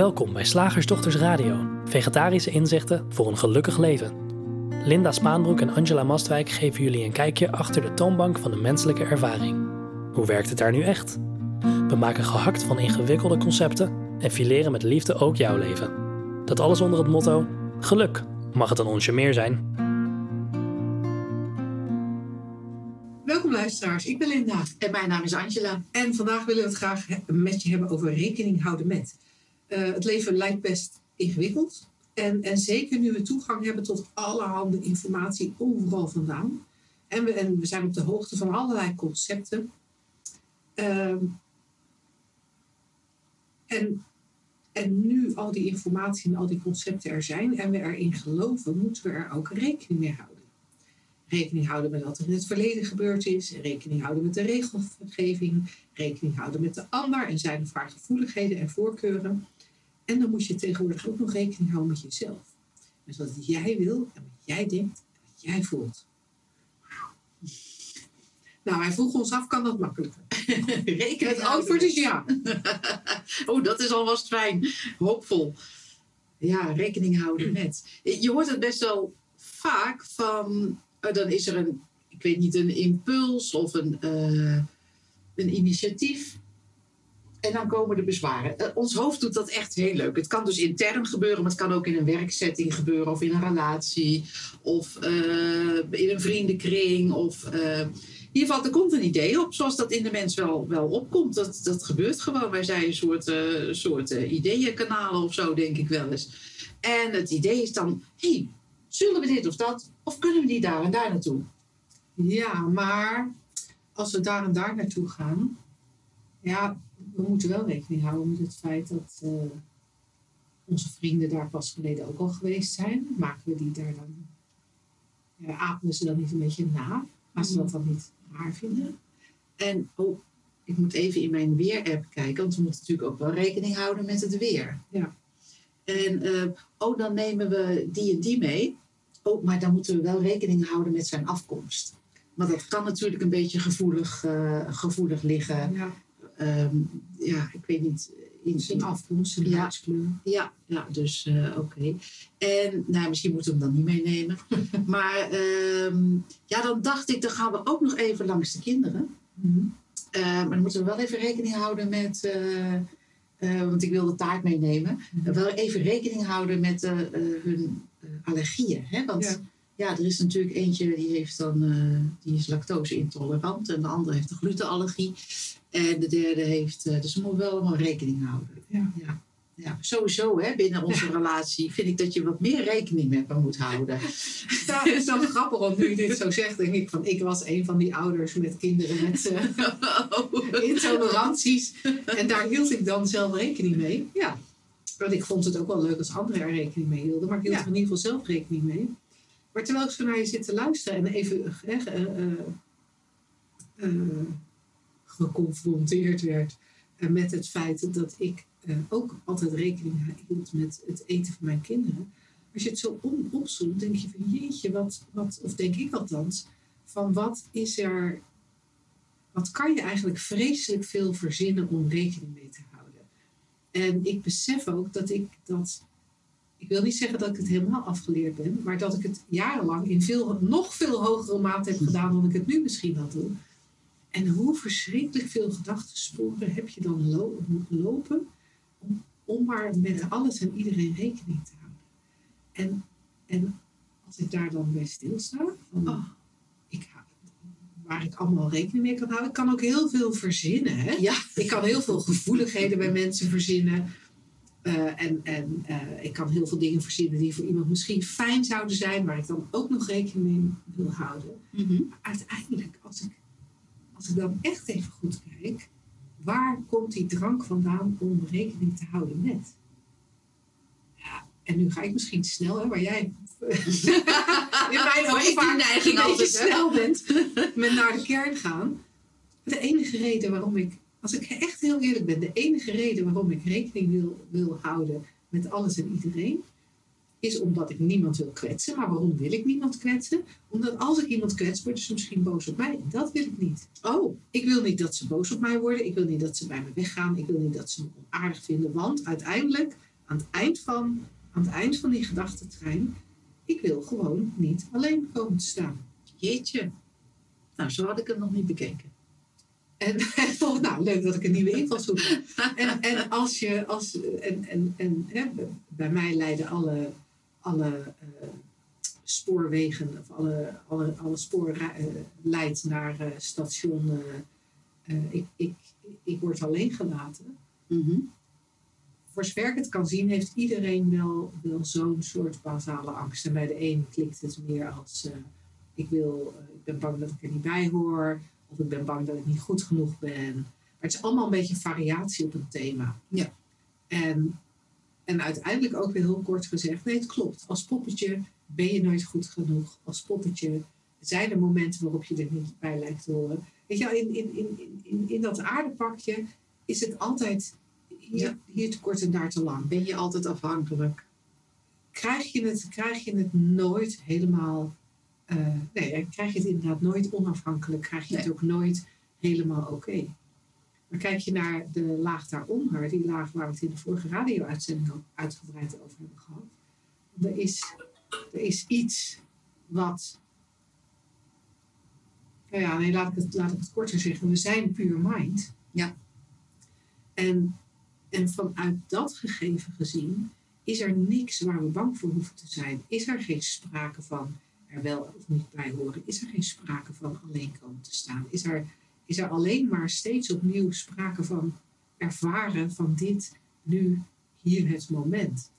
Welkom bij Slagersdochters Radio, vegetarische inzichten voor een gelukkig leven. Linda Spaanbroek en Angela Mastwijk geven jullie een kijkje achter de toonbank van de menselijke ervaring. Hoe werkt het daar nu echt? We maken gehakt van ingewikkelde concepten en fileren met liefde ook jouw leven. Dat alles onder het motto: geluk. Mag het een onsje meer zijn? Welkom luisteraars, ik ben Linda. En mijn naam is Angela. En vandaag willen we het graag met je hebben over rekening houden met. Eh, het leven lijkt best ingewikkeld. En, en zeker nu we toegang hebben tot allerhande informatie overal vandaan. En we, en we zijn op de hoogte van allerlei concepten. Ehm, en, en nu al die informatie en al die concepten er zijn en we erin geloven, moeten we er ook rekening mee houden. Rekening houden met wat er in het verleden gebeurd is. Rekening houden met de regelgeving. Rekening houden met de ander en zijn of haar gevoeligheden en voorkeuren. En dan moet je tegenwoordig ook nog rekening houden met jezelf. Met wat jij wil en wat jij denkt en wat jij voelt. Nou, wij vroegen ons af, kan dat makkelijker? Rekening Het antwoord is ja. oh, dat is alvast fijn. Hoopvol. Ja, rekening houden met. Je hoort het best wel vaak van... dan is er een, ik weet niet, een impuls of een, eh, een initiatief. En dan komen de bezwaren. Eh, ons hoofd doet dat echt heel leuk. Het kan dus intern gebeuren, maar het kan ook in een werksetting gebeuren... of in een relatie, of eh, in een vriendenkring, of... ieder geval, er komt een idee op, zoals dat in de mens wel, wel opkomt. Dat, dat gebeurt gewoon. Wij zijn een soort, eh, soort ideeënkanalen of zo, denk ik wel eens. En het idee is dan, hey, zullen we dit of dat? Of kunnen we niet daar en daar naartoe? Ja, maar als we daar en daar naartoe gaan, ja, we moeten wel rekening houden met het feit dat eh, onze vrienden daar pas geleden ook al geweest zijn. Maken we die daar dan, ja, apen ze dan niet een beetje na, als ze dat dan niet raar vinden? En oh, ik moet even in mijn weer-app kijken, want we moeten natuurlijk ook wel rekening houden met het weer. Ja. En eh, oh, dan nemen we die en die mee. Oh, maar dan moeten we wel rekening houden met zijn afkomst. Maar dat kan natuurlijk een beetje gevoelig, eh, gevoelig liggen. Ja, Ehm, ja, ik weet niet. In, zijn afkomst, zijn Ja. huidskleur. Ja, ja dus eh, oké. En nou, misschien moeten we hem dan niet meenemen. maar ehm, ja, dan dacht ik, dan gaan we ook nog even langs de kinderen. Mhm. Maar dan moeten we wel even rekening houden met. Eh, eh, want ik wil de taart meenemen. Mhm. Wel even rekening houden met eh, eh, hun eh, allergieën. Hè? Want Ja. ja. er is natuurlijk eentje die heeft dan eh, die is lactose intolerant. En de andere heeft een glutenallergie. En de derde heeft. eh, dus we moeten wel allemaal rekening houden. Ja. Ja. Ja, sowieso hè, binnen onze relatie vind ik dat je wat meer rekening met me moet houden. Ja, het is zo grappig, want nu je dit zo zegt, denk ik van, ik was een van die ouders met kinderen met eh, intoleranties. En daar hield ik dan zelf rekening mee. Ja. Want ik vond het ook wel leuk als anderen er rekening mee hielden. Maar ik hield Ja. er in ieder geval zelf rekening mee. Maar terwijl ik zo naar je zit te luisteren en even eh, eh, geconfronteerd werd met het feit dat ik ook altijd rekening hield met het eten van mijn kinderen. Als je het zo opzoekt, denk je van jeetje, wat, wat, of denk ik althans, van wat is er, wat kan je eigenlijk vreselijk veel verzinnen om rekening mee te houden. En ik besef ook dat ik dat, ik wil niet zeggen dat ik het helemaal afgeleerd ben, maar dat ik het jarenlang in veel, nog veel hogere mate heb gedaan dan ik het nu misschien had doen. En hoe verschrikkelijk veel gedachtensporen heb je dan lopen om, om maar met alles en iedereen rekening te houden. En, en als ik daar dan bij stilsta, van, Oh. ik, waar ik allemaal rekening mee kan houden, ik kan ook heel veel verzinnen. Hè? Ja, Ik kan heel veel gevoeligheden bij mensen verzinnen. Eh, en en eh, ik kan heel veel dingen verzinnen die voor iemand misschien fijn zouden zijn, waar ik dan ook nog rekening mee wil houden. Mhm. Maar uiteindelijk, als ik, als ik dan echt even goed kijk, waar komt die drang vandaan om rekening te houden met? Ja, en nu ga ik misschien snel, hè, waar jij in mijn ogen die neiging een beetje altijd, snel bent met naar de kern gaan. De enige reden waarom ik, als ik echt heel eerlijk ben, de enige reden waarom ik rekening wil, wil houden met alles en iedereen, is omdat ik niemand wil kwetsen. Maar waarom wil ik niemand kwetsen? Omdat als ik iemand kwets, worden ze misschien boos op mij. En dat wil ik niet. Oh, Ik wil niet dat ze boos op mij worden. Ik wil niet dat ze bij me weggaan. Ik wil niet dat ze me onaardig vinden. Want uiteindelijk aan het eind van, aan het eind van die gedachtentrein, ik wil gewoon niet alleen komen te staan. Jeetje. Nou, zo had ik het nog niet bekeken. En, en toch, nou, leuk dat ik een nieuwe invalshoek heb. En, en als je, als, en, en, en hè, bij mij leiden alle, alle uh, spoorwegen, of alle, alle, alle spoor uh, leidt naar uh, station. ik, ik, ik word alleen gelaten. Mm -hmm. Voor zover ik het kan zien, heeft iedereen wel, wel zo'n soort basale angst. En bij de een klikt het meer als ik, wil, ik ben bang dat ik er niet bij hoor. Of ik ben bang dat ik niet goed genoeg ben. Maar het is allemaal een beetje variatie op een thema. Ja. En, en uiteindelijk ook weer heel kort gezegd, nee, het klopt. Als poppetje ben je nooit goed genoeg. Als poppetje zijn er momenten waarop je er niet bij lijkt te horen. Weet je wel, in, in, in, in, in dat aardepakje is het altijd hier, ja. hier te kort en daar te lang. Ben je altijd afhankelijk? Krijg je het, krijg je het nooit helemaal uh, nee, krijg je het inderdaad nooit onafhankelijk, krijg je nee. het ook nooit helemaal oké. Okay. Maar kijk je naar de laag daaronder, die laag waar we het in de vorige radio-uitzending ook uitgebreid over hebben gehad. Er is, er is iets wat. Nou ja, nee, laat ik, het, laat ik het korter zeggen. We zijn puur mind. Ja. En, en vanuit dat gegeven gezien is er niks waar we bang voor hoeven te zijn. Is er geen sprake van er wel of niet bij horen, is er geen sprake van alleen komen te staan. Is er, is er alleen maar steeds opnieuw sprake van ervaren van dit, nu, hier het moment.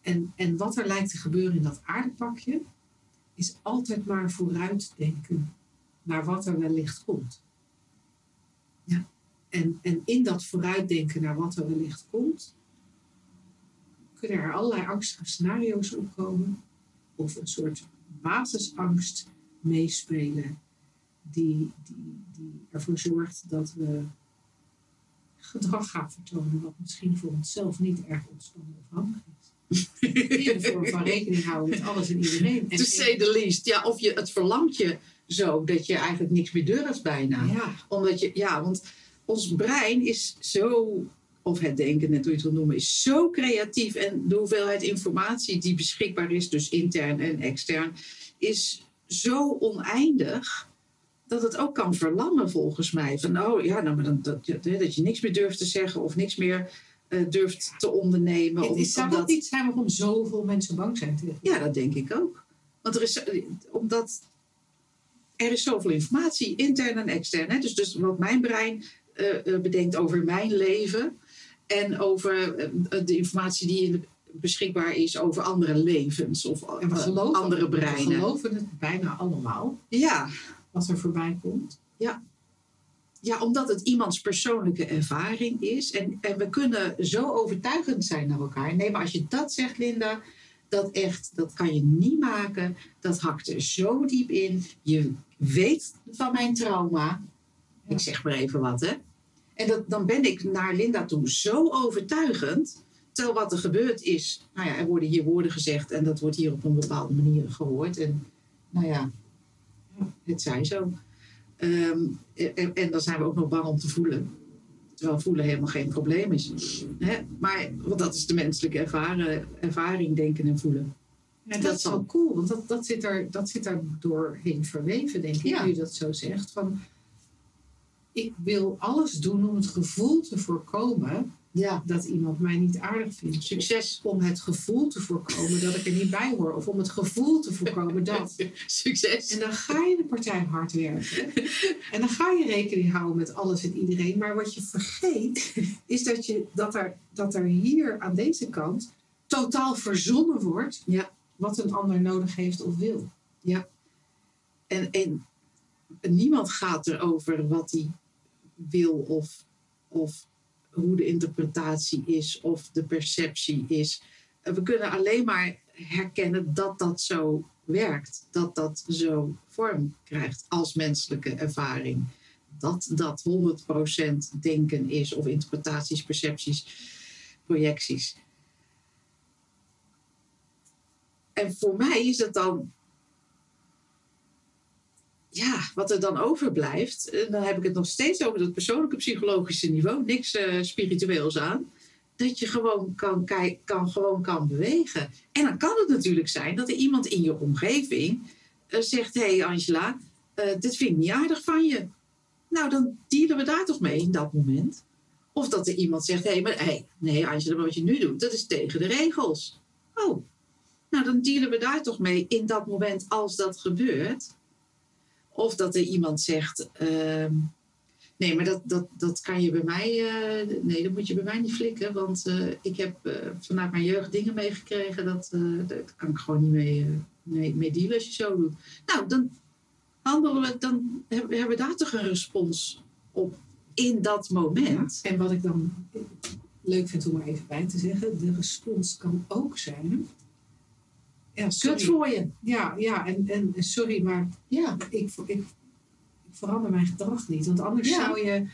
En, en wat er lijkt te gebeuren in dat aardepakje, is altijd maar vooruitdenken naar wat er wellicht komt. Ja. En, en in dat vooruitdenken naar wat er wellicht komt, kunnen er allerlei angstige scenario's opkomen of een soort basisangst meespelen, die, die, die ervoor zorgt dat we gedrag gaan vertonen wat misschien voor onszelf niet erg ontspannen of handig is. In de vorm van rekening houden met alles en iedereen. To say the least. Ja, of je, het verlangt je zo dat je eigenlijk niks meer durft bijna. Ja. Omdat je, ja, want ons brein is zo of het denken, net hoe je het wil noemen, is zo creatief. En de hoeveelheid informatie die beschikbaar is, dus intern en extern, is zo oneindig. Dat het ook kan verlammen volgens mij. Van oh ja, nou, maar dan, dat, dat je niks meer durft te zeggen of niks meer uh, durft te ondernemen. Het is, zou dat niet zijn waarom zoveel mensen bang zijn tegen? Ja, dat denk ik ook. Want er is, omdat er is zoveel informatie, intern en extern. Hè? Dus, dus wat mijn brein uh, bedenkt over mijn leven, en over eh, de informatie die beschikbaar is over andere levens of en we geloven, andere breinen. We geloven het bijna allemaal. Ja. Wat er voorbij komt. Ja. Ja, omdat het iemands persoonlijke ervaring is. En, en we kunnen zo overtuigend zijn naar elkaar. Nee, maar als je dat zegt, Linda, dat echt, dat kan je niet maken. Dat hakt er zo diep in. Je weet van mijn trauma. Ik zeg maar even wat, hè. En dat, dan ben ik naar Linda toe zo overtuigend. Terwijl wat er gebeurd is, nou ja, er worden hier woorden gezegd en dat wordt hier op een bepaalde manier gehoord. En nou ja, het zij zo. Um, en, en, dan zijn we ook nog bang om te voelen. Terwijl voelen helemaal geen probleem is. Hè? Maar want dat is de menselijke ervaren, ervaring, denken en voelen. Ja, dat, dat is wel cool, want dat, dat, zit er, dat zit er doorheen verweven, denk ik, ja. nu je dat zo zegt. Van, ik wil alles doen om het gevoel te voorkomen ja. dat iemand mij niet aardig vindt. Succes. Om het gevoel te voorkomen dat ik er niet bij hoor. Of om het gevoel te voorkomen dat. Succes. En dan ga je de partij hard werken. en dan ga je rekening houden met alles en iedereen. Maar wat je vergeet, is dat, je, dat, er, dat er hier aan deze kant totaal verzonnen wordt. Ja. Wat een ander nodig heeft of wil. Ja. En, en niemand gaat erover wat hij wil of, of hoe de interpretatie is of de perceptie is. We kunnen alleen maar herkennen dat dat zo werkt, dat dat zo vorm krijgt als menselijke ervaring. Dat dat 100% denken is of interpretaties, percepties, projecties. En voor mij is het dan ja, wat er dan overblijft, en dan heb ik het nog steeds over dat persoonlijke psychologische niveau, niks uh, spiritueels aan, dat je gewoon kan, kan, gewoon kan bewegen. En dan kan het natuurlijk zijn dat er iemand in je omgeving eh, zegt: Hé hey Angela, eh, dit vind ik niet aardig van je. Nou, dan dealen we daar toch mee in dat moment. Of dat er iemand zegt: Hé, hey, maar hey, nee, Angela, maar wat je nu doet, dat is tegen de regels. Oh, nou dan dealen we daar toch mee in dat moment als dat gebeurt. Of dat er iemand zegt: ehm, Nee, maar dat, dat, dat kan je bij mij. eh, nee, dat moet je bij mij niet flikken. Want eh, ik heb eh, vanuit mijn jeugd dingen meegekregen. Dat, daar kan ik gewoon niet mee, mee, mee dealen als je zo doet. Nou, dan handelen we. Dan hebben we daar toch een respons op in dat moment. En wat ik dan leuk vind om er even bij te zeggen, de respons kan ook zijn. Ja, Kut voor je. Ja, ja en, en sorry, maar Ja, ik, ik, ik verander mijn gedrag niet. Want anders Ja. zou je.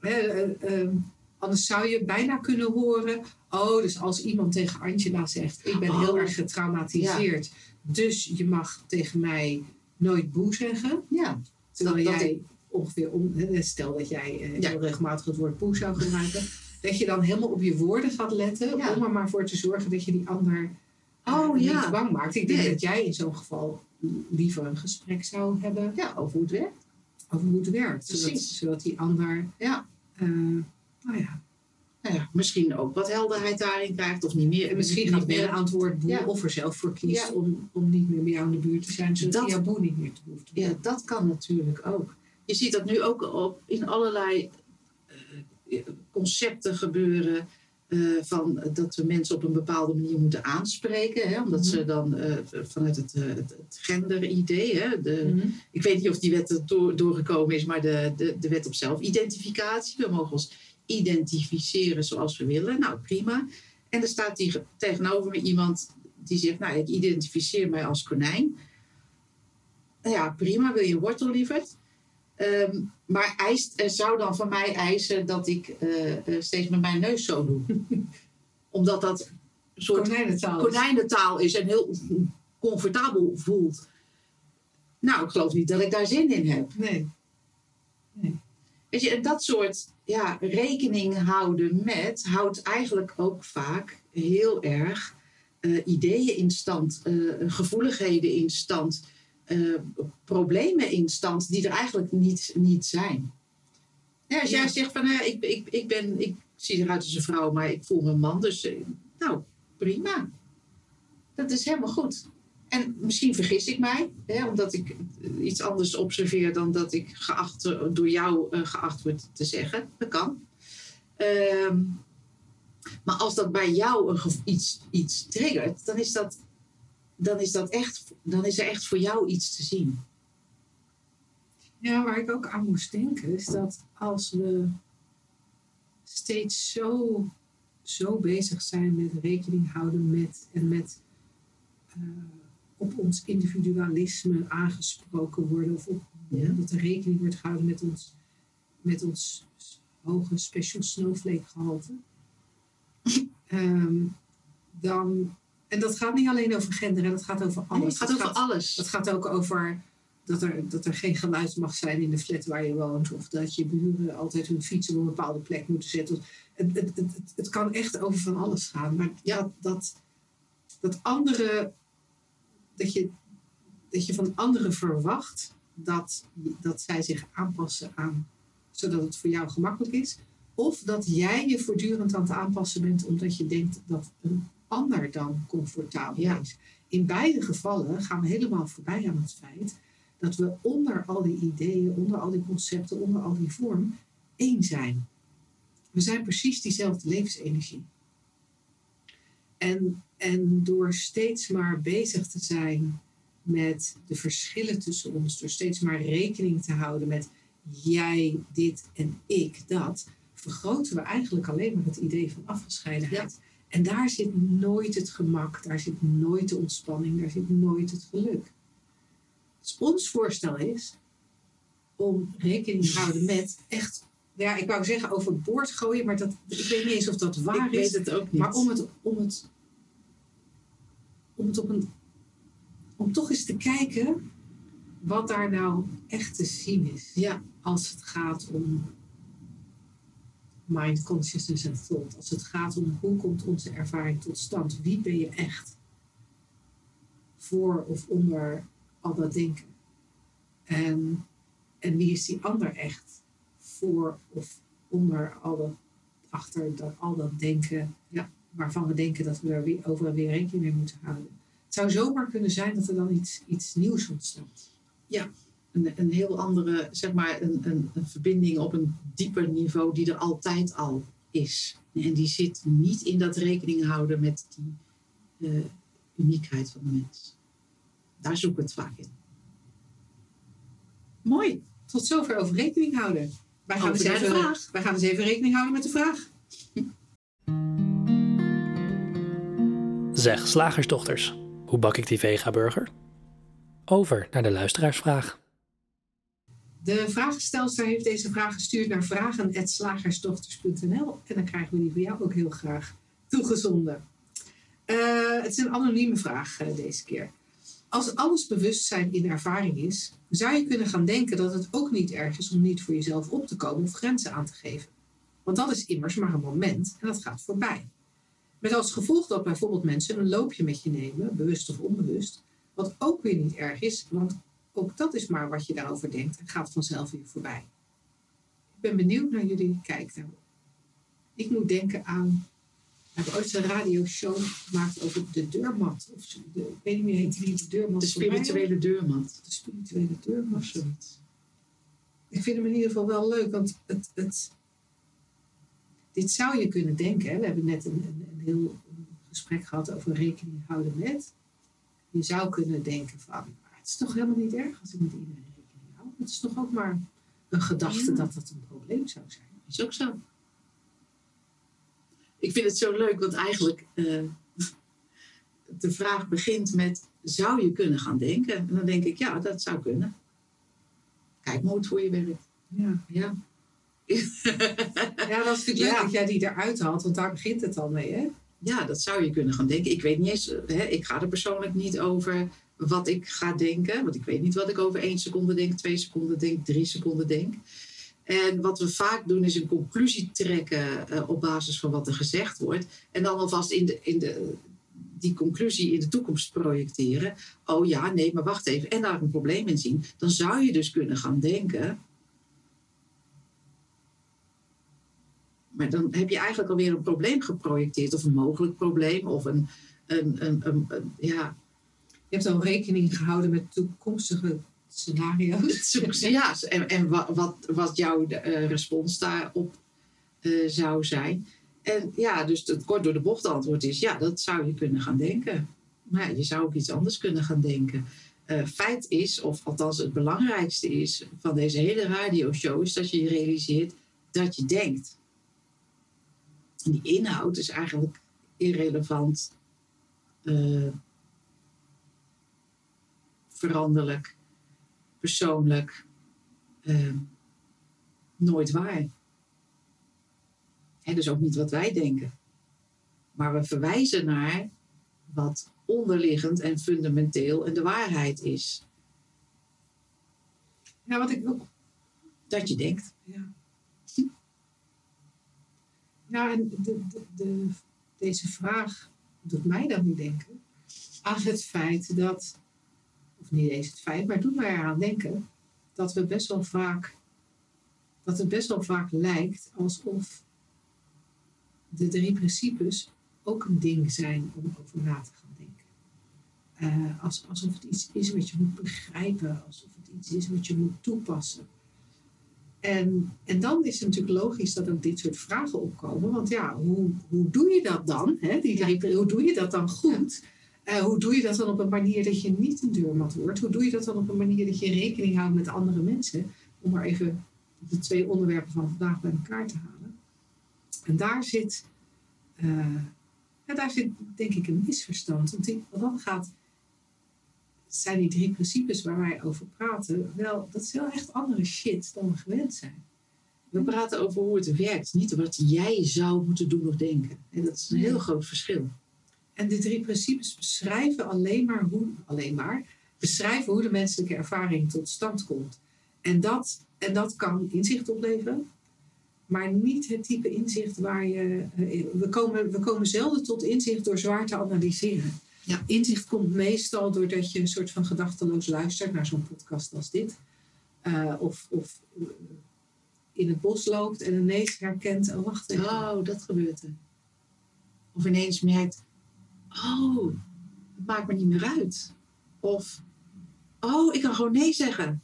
eh, ehm, anders zou je bijna kunnen horen. Oh, dus als iemand tegen Angela zegt: Ik ben heel Oh. erg getraumatiseerd. Dus je mag tegen mij nooit boe zeggen. ja. Terwijl Dat- dat jij ongeveer om, hè, stel dat jij eh, heel regelmatig het woord poes zou gebruiken, dat je dan helemaal op je woorden gaat letten om er maar voor te zorgen dat je die ander eh, Oh, ja. niet bang maakt. Ik denk Nee. dat jij in zo'n geval liever een gesprek zou hebben ja, over hoe het werkt. over hoe het werkt, zodat, Precies. zodat die ander, Ja. eh, nou ja, Nou ja, misschien ook wat helderheid daarin krijgt of niet meer. en misschien niet gaat meer. wennen aan het woord boe Ja. of er zelf voor kiest Ja. om, om niet meer bij jou in de buurt te zijn, zodat Dat- hij jouw boe niet meer te hoeft te doen. Ja, dat kan natuurlijk ook. Je ziet dat nu ook op, in allerlei eh, concepten gebeuren. Eh, van dat we mensen op een bepaalde manier moeten aanspreken. Hè, omdat Mhm. ze dan eh, vanuit het, eh, het, het genderidee. Hè, de, Mhm. Ik weet niet of die wet er door, doorgekomen is, maar de, de, de wet op zelfidentificatie. We mogen ons identificeren zoals we willen. Nou, prima. En er staat hier tegenover me iemand die zegt: Nou, ik identificeer mij als konijn. Nou ja, prima, wil je wortel lieverd? Ehm, maar eist, er zou dan van mij eisen dat ik eh, eh, steeds met mijn neus zo doe. Omdat dat een soort Konijnentaal. konijnentaal is en heel comfortabel voelt. Nou, ik geloof niet dat ik daar zin in heb. Nee. Weet je, en dat soort ja, rekening houden met houdt eigenlijk ook vaak heel erg eh, ideeën in stand, eh, gevoeligheden in stand, eh, problemen in stand die er eigenlijk niet, niet zijn. Ja, als jij Ja. zegt van eh, ik, ik, ik, ben, ik zie eruit als een vrouw, maar ik voel me een man, dus eh, nou prima. Dat is helemaal goed. En misschien vergis ik mij, hè, omdat ik iets anders observeer dan dat ik geacht, door jou geacht word te zeggen. Dat kan. Ehm, maar als dat bij jou iets, iets triggert, dan is, dat, dan, is dat echt, dan is er echt voor jou iets te zien. Ja, waar ik ook aan moest denken is dat als we steeds zo, zo bezig zijn met rekening houden met en met eh, op ons individualisme aangesproken worden of op, Ja. dat er rekening wordt gehouden met ons, met ons hoge special snowflake gehalte. Ehm, dan, en dat gaat niet alleen over gender, hè, dat gaat over alles. het gaat Dat over alles. het gaat ook over dat er, dat er geen geluid mag zijn in de flat waar je woont. Of dat je buren altijd hun fiets op een bepaalde plek moeten zetten. Het, het, het, het, kan echt over van alles gaan. Maar dat, dat, dat andere, dat je, dat je van anderen verwacht dat, dat zij zich aanpassen aan, zodat het voor jou gemakkelijk is. Of dat jij je voortdurend aan het aanpassen bent omdat je denkt dat een ander dan comfortabel Ja. is. In beide gevallen gaan we helemaal voorbij aan het feit dat we onder al die ideeën, onder al die concepten, onder al die vormen één zijn. We zijn precies diezelfde levensenergie. En, en door steeds maar bezig te zijn met de verschillen tussen ons, door steeds maar rekening te houden met jij dit en ik dat, vergroten we eigenlijk alleen maar het idee van afgescheidenheid. En daar zit nooit het gemak, daar zit nooit de ontspanning, daar zit nooit het geluk. Dus ons voorstel is om rekening te houden met echt, ja, ik wou zeggen overboord gooien, maar dat, ik weet niet eens of dat waar ik is. weet het ook niet. Maar om het, om het, om het op een, om toch eens te kijken wat daar nou echt te zien is. Ja, Als het gaat om mind, consciousness en thought. Als het gaat om hoe komt onze ervaring tot stand. Wie ben je echt? Voor of onder al dat denken. En, en wie is die ander echt? Voor of onder al dat, achter dat, al dat denken. Ja, waarvan we denken dat we er weer, overal weer rekening mee moeten houden. Het zou zomaar kunnen zijn dat er dan iets, iets nieuws ontstaat. Ja, een, een heel andere, zeg maar, een, een, een verbinding op een dieper niveau die er altijd al is. En die zit niet in dat rekening houden met die uh, uniekheid van de mens. Daar zoek ik het vaak in. Mooi. Tot zover over rekening houden. Wij gaan, eens even, vraag. wij gaan eens even rekening houden met de vraag. Zeg, slagersdochters, hoe bak ik die vega-burger? Over naar de luisteraarsvraag. De vragenstelster heeft deze vraag gestuurd naar vragen.slagersdochters.nl en dan krijgen we die voor jou ook heel graag toegezonden. Uh, het is een anonieme vraag uh, deze keer. Als alles bewustzijn in ervaring is, zou je kunnen gaan denken dat het ook niet erg is om niet voor jezelf op te komen of grenzen aan te geven. Want dat is immers maar een moment en dat gaat voorbij. Met als gevolg dat bijvoorbeeld mensen een loopje met je nemen, bewust of onbewust, wat ook weer niet erg is, want ook dat is maar wat je daarover denkt en gaat vanzelf weer voorbij. Ik ben benieuwd naar jullie kijk daarop. Ik moet denken aan. We hebben ooit een radioshow gemaakt over de deurmat. Of de, ik weet niet meer heet die de deurmat. De spirituele deurmat. De spirituele deurmat. Of zoiets. Ik vind hem in ieder geval wel leuk, want het, het, dit zou je kunnen denken. Hè? We hebben net een, een, een heel gesprek gehad over rekening houden met. Je zou kunnen denken van, het is toch helemaal niet erg als ik met iedereen rekening hou. Het is toch ook maar een gedachte dat dat een probleem zou zijn. Is ook zo. Ik vind het zo leuk, want eigenlijk uh, de vraag begint met, zou je kunnen gaan denken? En dan denk ik, ja, dat zou kunnen. Kijk maar hoe het voor je werkt. Ja. ja. ja, dat is natuurlijk leuk dat jij die eruit haalt, want daar begint het al mee, hè? Ja, dat zou je kunnen gaan denken. Ik weet niet eens, hè, ik ga er persoonlijk niet over wat ik ga denken. Want ik weet niet wat ik over één seconde denk, twee seconden denk, drie seconden denk. En wat we vaak doen is een conclusie trekken uh, op basis van wat er gezegd wordt. En dan alvast in, de, in de, die conclusie in de toekomst projecteren. Oh ja, nee, maar wacht even. En daar een probleem in zien. Dan zou je dus kunnen gaan denken. Maar dan heb je eigenlijk alweer een probleem geprojecteerd. Of een mogelijk probleem. Of een, een, een, een ja, je hebt al rekening gehouden met toekomstige scenario's. Ja, en, en wat, wat, jouw uh, respons daarop uh, zou zijn. En ja, dus het kort door de bocht antwoord is: ja, dat zou je kunnen gaan denken. Maar je zou ook iets anders kunnen gaan denken. Uh, feit is, of althans het belangrijkste is van deze hele radioshow, is dat je je realiseert dat je denkt. En die inhoud is eigenlijk irrelevant veranderlijk, persoonlijk, uh, nooit waar. En dus ook niet wat wij denken. Maar we verwijzen naar wat onderliggend en fundamenteel en de waarheid is. Ja, wat ik ook. Dat je denkt. Ja. Ja, en de, de, de, deze vraag doet mij dan niet denken aan het feit dat niet eens het feit, maar doet mij eraan denken dat we best wel vaak, dat het best wel vaak lijkt alsof de drie principes ook een ding zijn om over na te gaan denken. Uh, alsof het iets is wat je moet begrijpen, alsof het iets is wat je moet toepassen. En, en dan is het natuurlijk logisch dat ook dit soort vragen opkomen. Want ja, hoe, hoe doe je dat dan? Hè? Die drie, hoe doe je dat dan goed? Uh, hoe doe je dat dan op een manier dat je niet een deurmat wordt? Hoe doe je dat dan op een manier dat je rekening houdt met andere mensen? Om maar even de twee onderwerpen van vandaag bij elkaar te halen. En daar zit, uh, ja, daar zit denk ik een misverstand. Want wat dan gaat, zijn die drie principes waar wij over praten, wel, dat is wel echt andere shit dan we gewend zijn. We praten over hoe het werkt, niet wat jij zou moeten doen of denken. En dat is een heel groot verschil. En de drie principes beschrijven alleen maar hoe, alleen maar, beschrijven hoe de menselijke ervaring tot stand komt. En dat, en dat kan inzicht opleveren. maar niet het type inzicht waar je. eh, we, komen, we komen zelden tot inzicht door zwaar te analyseren. Ja. Inzicht komt meestal doordat je een soort van gedachteloos luistert naar zo'n podcast als dit. Eh, of of eh, in het bos loopt en ineens herkent: oh, wacht even. Oh, dat gebeurt er. Of ineens merkt, oh, het maakt me niet meer uit. Of, oh, ik kan gewoon nee zeggen.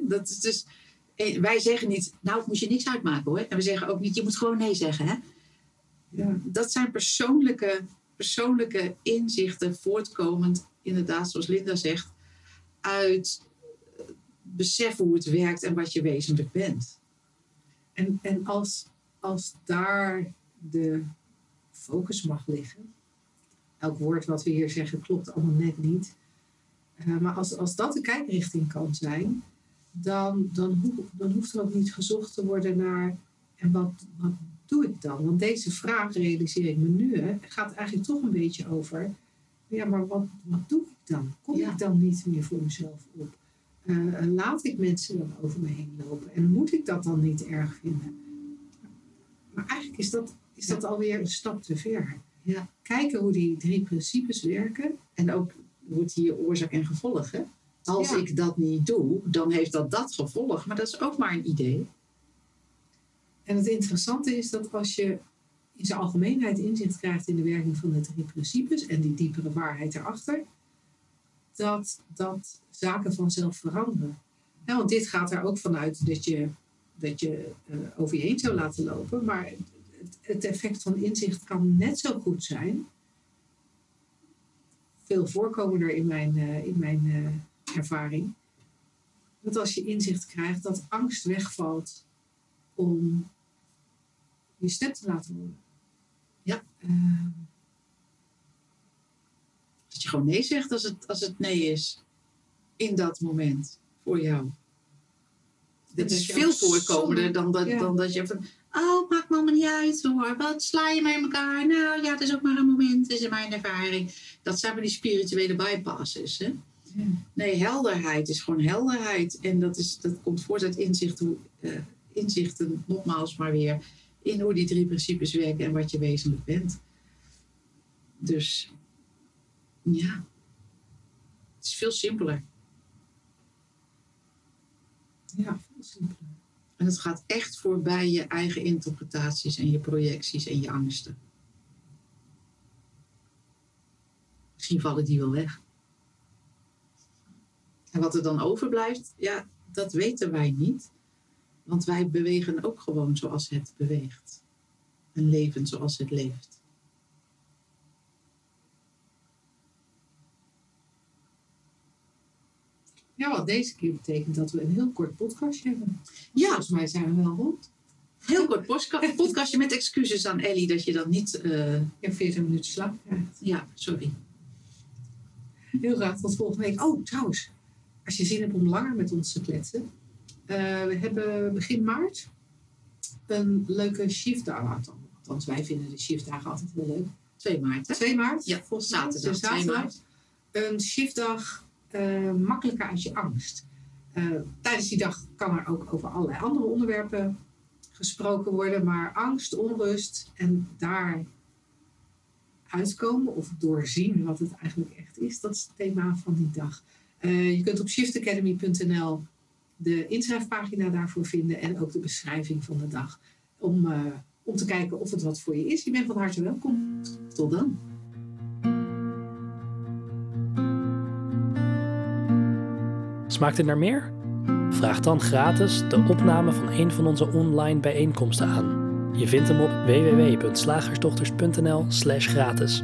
Dat is dus, eh, wij zeggen niet, nou, het moet je niks uitmaken hoor. En we zeggen ook niet, je moet gewoon nee zeggen. Hè? Ja. Dat zijn persoonlijke, persoonlijke inzichten voortkomend, inderdaad, zoals Linda zegt, uit eh, besef hoe het werkt en wat je wezenlijk bent. En, en als, als daar de focus mag liggen, elk woord wat we hier zeggen klopt allemaal net niet. Eh, maar als, als dat de kijkrichting kan zijn, dan, dan, hoe, dan hoeft er ook niet gezocht te worden naar en wat, wat doe ik dan? Want deze vraag, realiseer ik me nu, hè, gaat eigenlijk toch een beetje over, ja, maar wat, wat doe ik dan? Kom Ja. ik dan niet meer voor mezelf op? Eh, laat ik mensen dan over me heen lopen? En moet ik dat dan niet erg vinden? Maar eigenlijk is dat, is dat alweer een stap te ver. Ja. Kijken hoe die drie principes werken. En ook wordt hier oorzaak en gevolg. Hè? Als Ja. ik dat niet doe, dan heeft dat dat gevolg. Maar dat is ook maar een idee. En het interessante is dat als je in zijn algemeenheid inzicht krijgt in de werking van de drie principes en die diepere waarheid erachter, dat, dat zaken vanzelf veranderen. Want dit gaat er ook vanuit dat je, dat je eh, over je heen zou laten lopen, maar het, effect van inzicht kan net zo goed zijn. Veel voorkomender in mijn, eh, in mijn eh, ervaring. Dat als je inzicht krijgt, dat angst wegvalt om je stem te laten horen. Ja. Ehm, Dat je gewoon nee zegt als het, als het nee is. In dat moment. Voor jou. Dat dat is veel voorkomender dan dat, Ja. dan dat je van... Oh, maakt me allemaal niet uit hoor. Wat sla je met elkaar? Nou ja, het is ook maar een moment. Het is mijn ervaring. Dat zijn maar die spirituele bypasses. Hè? ja. Nee, helderheid is gewoon helderheid. En dat, is, dat komt voort uit inzicht, hoe, eh, inzichten, nogmaals maar weer, in hoe die drie principes werken en wat je wezenlijk bent. Dus ja, het is veel simpeler. ja, veel simpeler. En het gaat echt voorbij je eigen interpretaties en je projecties en je angsten. Misschien vallen die wel weg. En wat er dan overblijft, ja, dat weten wij niet. Want wij bewegen ook gewoon zoals het beweegt. En leven zoals het leeft. Ja, wat deze keer betekent dat we een heel kort podcastje hebben. Ja, Volgens mij zijn we wel rond. heel kort podcastje met excuses aan Ellie dat je dan niet... Ik heb 40 minuten slaap krijgt. ja, sorry. Heel graag tot volgende week. Oh, trouwens, als je zin hebt om langer met ons te kletsen. eh, we hebben begin maart een leuke shiftdag. Althans, wij vinden de shiftdagen altijd heel leuk. 2 maart, hè? 2 maart, Ja, volgens mij. zaterdag, Dus 2 maart. Een shiftdag eh, makkelijker uit je angst. Eh, tijdens die dag kan er ook over allerlei andere onderwerpen gesproken worden. Maar angst, onrust en daar uitkomen of doorzien wat het eigenlijk echt is. Dat is het thema van die dag. Eh, je kunt op shiftacademy.nl de inschrijfpagina daarvoor vinden en ook de beschrijving van de dag. Om, om te kijken of het wat voor je is. Je bent van harte welkom. Tot dan. Smaakt het naar meer? Vraag dan gratis de opname van een van onze online bijeenkomsten aan. Je vindt hem op www.slagersdochters.nl/gratis.